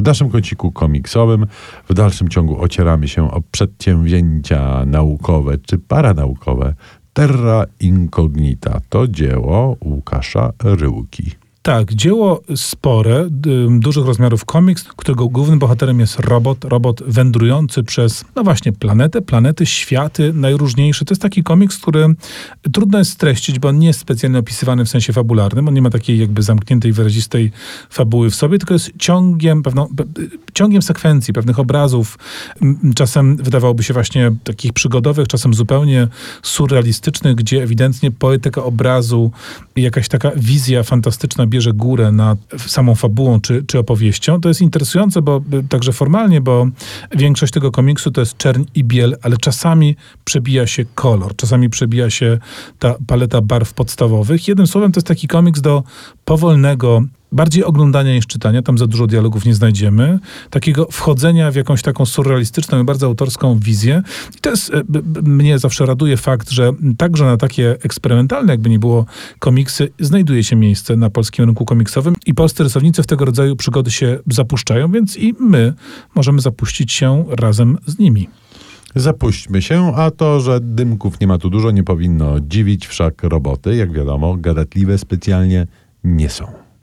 W naszym kąciku komiksowym w dalszym ciągu ocieramy się o przedsięwzięcia naukowe czy paranaukowe. Terra Incognita to dzieło Łukasza Ryłki. Tak, dzieło spore, dużych rozmiarów komiks, którego głównym bohaterem jest robot, robot wędrujący przez, no właśnie, planetę, planety, światy najróżniejsze. To jest taki komiks, który trudno jest streścić, bo on nie jest specjalnie opisywany w sensie fabularnym, on nie ma takiej jakby zamkniętej, wyrazistej fabuły w sobie, tylko jest ciągiem, pewną, pe- ciągiem sekwencji, pewnych obrazów, czasem wydawałoby się właśnie takich przygodowych, czasem zupełnie surrealistycznych, gdzie ewidentnie poetyka obrazu, jakaś taka wizja fantastyczna bierze górę nad samą fabułą czy, czy opowieścią. To jest interesujące, bo y, także formalnie, bo większość tego komiksu to jest czerń i biel, ale czasami przebija się kolor, czasami przebija się ta paleta barw podstawowych. Jednym słowem, to jest taki komiks do powolnego bardziej oglądania niż czytania, tam za dużo dialogów nie znajdziemy, takiego wchodzenia w jakąś taką surrealistyczną i bardzo autorską wizję. I to jest, e, mnie zawsze raduje fakt, że także na takie eksperymentalne, jakby nie było, komiksy znajduje się miejsce na polskim rynku komiksowym i polscy rysownicy w tego rodzaju przygody się zapuszczają, więc i my możemy zapuścić się razem z nimi. Zapuśćmy się, a to, że dymków nie ma tu dużo, nie powinno dziwić, wszak roboty, jak wiadomo, gadatliwe specjalnie nie są.